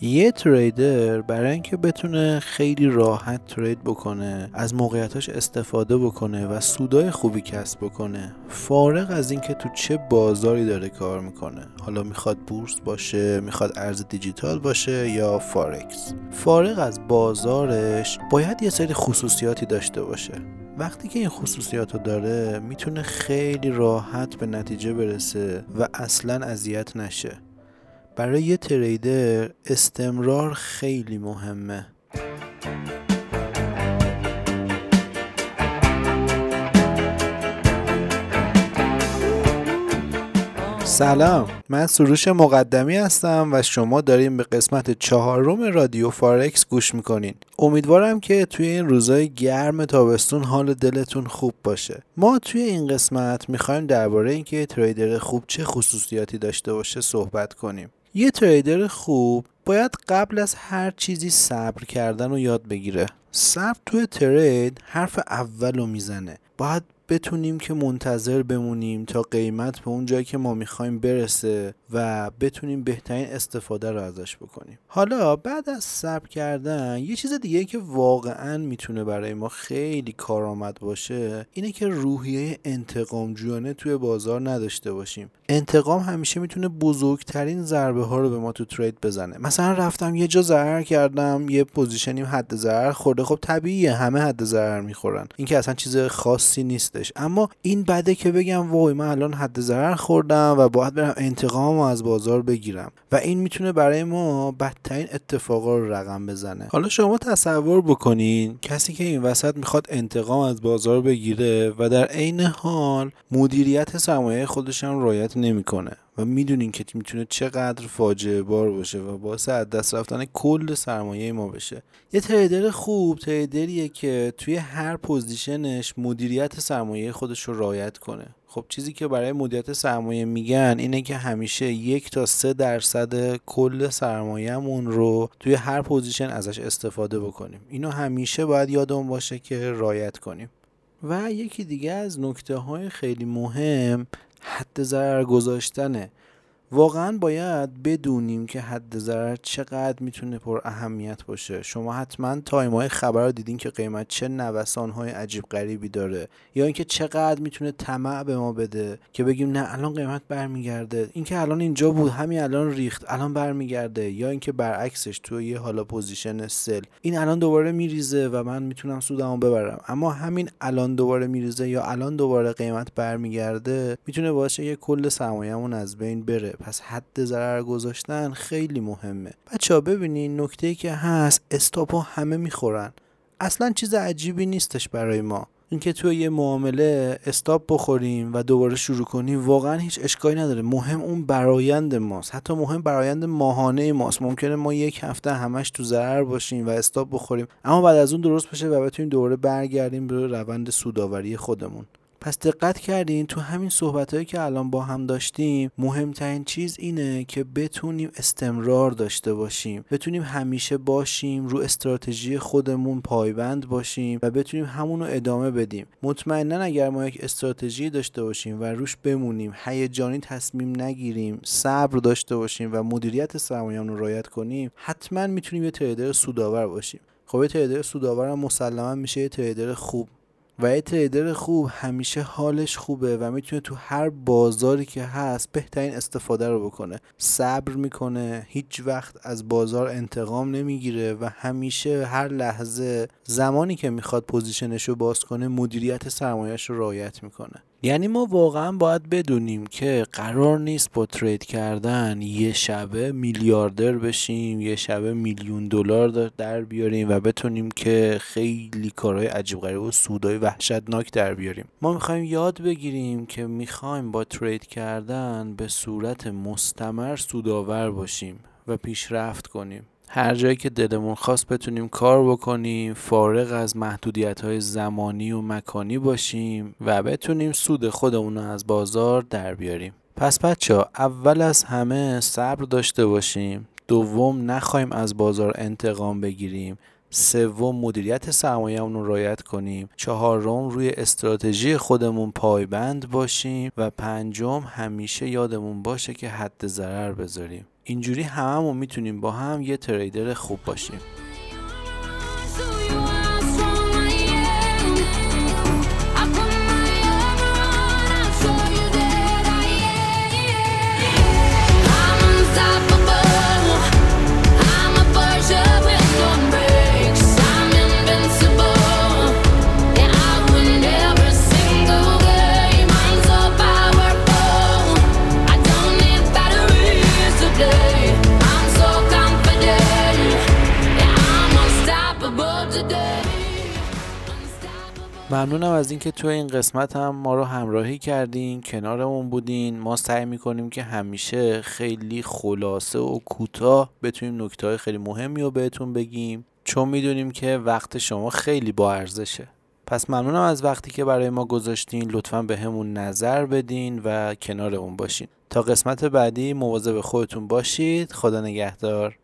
یه تریدر برای اینکه بتونه خیلی راحت ترید بکنه از موقعیتاش استفاده بکنه و سودای خوبی کسب بکنه فارغ از اینکه تو چه بازاری داره کار می‌کنه. حالا می‌خواد بورس باشه می‌خواد ارز دیجیتال باشه یا فارکس فارغ از بازارش باید یه سری خصوصیاتی داشته باشه. وقتی که این خصوصیات رو داره می‌تونه خیلی راحت به نتیجه برسه و اصلا اذیت نشه. برای یه تریدر استمرار خیلی مهمه. سلام من سروش مقدمی هستم و شما داریم به قسمت چهارم رادیو فارکس گوش می‌کنین. امیدوارم که توی این روزای گرم تابستون حال دلتون خوب باشه. ما توی این قسمت می‌خوایم درباره اینکه تریدر خوب چه خصوصیاتی داشته باشه صحبت کنیم. یه تریدر خوب باید قبل از هر چیزی صبر کردن رو یاد بگیره. صبر توی ترید حرف اول رو می‌زنه. باید بتونیم که منتظر بمونیم تا قیمت به اون جایی که ما می‌خوایم برسه و بتونیم بهترین استفاده رو ازش بکنیم. حالا بعد از صبر کردن یه چیز دیگه که واقعا می‌تونه برای ما خیلی کارآمد باشه اینه که روحیه انتقام جویانه توی بازار نداشته باشیم. انتقام همیشه می‌تونه بزرگترین ضربه ها رو به ما تو ترید بزنه. مثلا رفتم یه جا ضرر کردم یه پوزیشنیم حد ضرر خورده. خب طبیعیه همه حد ضرر می‌خورن. این که اصلا چیز خاصی نیستش. اما این بده که بگم وای من الان حد ضرر خوردم و باید برم انتقام از بازار بگیرم. و این می‌تونه برای ما بدترین اتفاقا رو رقم بزنه. حالا شما تصور بکنین کسی که این وسط می‌خواد انتقام از بازار بگیره و در عین حال مدیریت سرمایه خودش هم رعایت نمی‌کنه. و می‌دونین که می‌تونه چقدر فاجعه بار باشه و باعث از دست رفتن کل سرمایه ما بشه. یه trader خوب trader یه که توی هر position ش مدیریت سرمایه خودش رو رعایت کنه. خب چیزی که برای مدیریت سرمایه میگن اینه که همیشه یک تا سه درصد کل سرمایهمون رو توی هر position ازش استفاده بکنیم. اینو همیشه باید یادمون باشه که رعایت کنیم. و یکی دیگه از نکته های خیلی مهم حد ضرر گذاشتنه. واقعا باید بدونیم که حد ضرر چقدر می‌تونه پر اهمیت باشه. شما حتما time های خبر رو دیدین که قیمت چه نوسان های عجیب غریبی داره. یا اینکه چقدر می‌تونه طمع به ما بده که بگیم نه الان قیمت برمیگرده. اینکه الان اینجا بود همین الان ریخت الان برمیگرده. یا اینکه برعکسش تو یه حالا position sell. این الان دوباره میریزه و من می‌تونم سودمو ببرم. اما همین الان دوباره میریزه یا الان دوباره قیمت برمیگرده می‌تونه باشه یه کل سرمایه‌مون از بین بره. پس حد ضرر گذاشتن خیلی مهمه. بچه ها ببینین نکته که هست استاپ ها همه می‌خورن. اصلا چیز عجیبی نیستش برای ما. اینکه توی یه معامله استاپ بخوریم و دوباره شروع کنیم واقعا هیچ اشکالی نداره. مهم اون برایند ماست. حتی مهم برایند ماهانه ماست. ممکنه ما یک هفته همش تو ضرر باشیم و استاپ بخوریم. اما بعد از اون درست بشه و بتونیم دوباره برگردیم به روند سوداوری خودمون. پس دقت کردین تو همین صحبت هایی که الان با هم داشتیم مهمترین چیز اینه که بتونیم استمرار داشته باشیم. بتونیم همیشه باشیم رو استراتژی خودمون پایبند باشیم و بتونیم همون رو ادامه بدیم. مطمئنا اگر ما یک استراتژی داشته باشیم و روش بمونیم هیجانی تصمیم نگیریم صبر داشته باشیم و مدیریت سرمایه‌مون رو رعایت کنیم حتما می‌تونیم یه trader سودآور باشیم. خب یه trader سودآور هم مسلما میشه یه trader خوب. و یه trader خوب همیشه حالش خوبه و می‌تونه تو هر بازاری که هست بهترین استفاده رو بکنه. صبر می‌کنه هیچ وقت از بازار انتقام نمی‌گیره و همیشه هر لحظه زمانی که می‌خواد position ش رو باز کنه مدیریت سرمایهش رو رعایت می‌کنه. یعنی ما واقعا باید بدونیم که قرار نیست با trade کردن یه شبه میلیاردر بشیم یه شبه میلیون دلار در بیاریم و بتونیم که خیلی کارهای عجیب غریب و سودای وحشتناک در بیاریم. ما می‌خوایم یاد بگیریم که می‌خوایم با ترید کردن به صورت مستمر سودآور باشیم و پیشرفت کنیم. هر جایی که دلمون خواست بتونیم کار بکنیم فارغ از محدودیت های زمانی و مکانی باشیم و بتونیم سود خودمون رو از بازار در بیاریم. پس بچه ها اول از همه صبر داشته باشیم. دوم نخواهیم از بازار انتقام بگیریم. سوم مدیریت سرمایه‌مون رو رعایت کنیم. چهارم روی استراتژی خودمون پایبند باشیم و پنجم همیشه یادمون باشه که حد ضرر بذاریم. اینجوری هممون می‌تونیم با هم یه تریدر خوب باشیم. ممنونم از اینکه توی این قسمت هم ما رو همراهی کردین کنارمون بودین. ما سعی می‌کنیم که همیشه خیلی خلاصه و کوتاه بتونیم نکته های خیلی مهمی رو بهتون بگیم. چون می‌دونیم که وقت شما خیلی با ارزشه. پس ممنونم از وقتی که برای ما گذاشتین. لطفا به همون نظر بدین و کنارمون باشین. تا قسمت بعدی مواظب خودتون باشید. خدا نگهدار.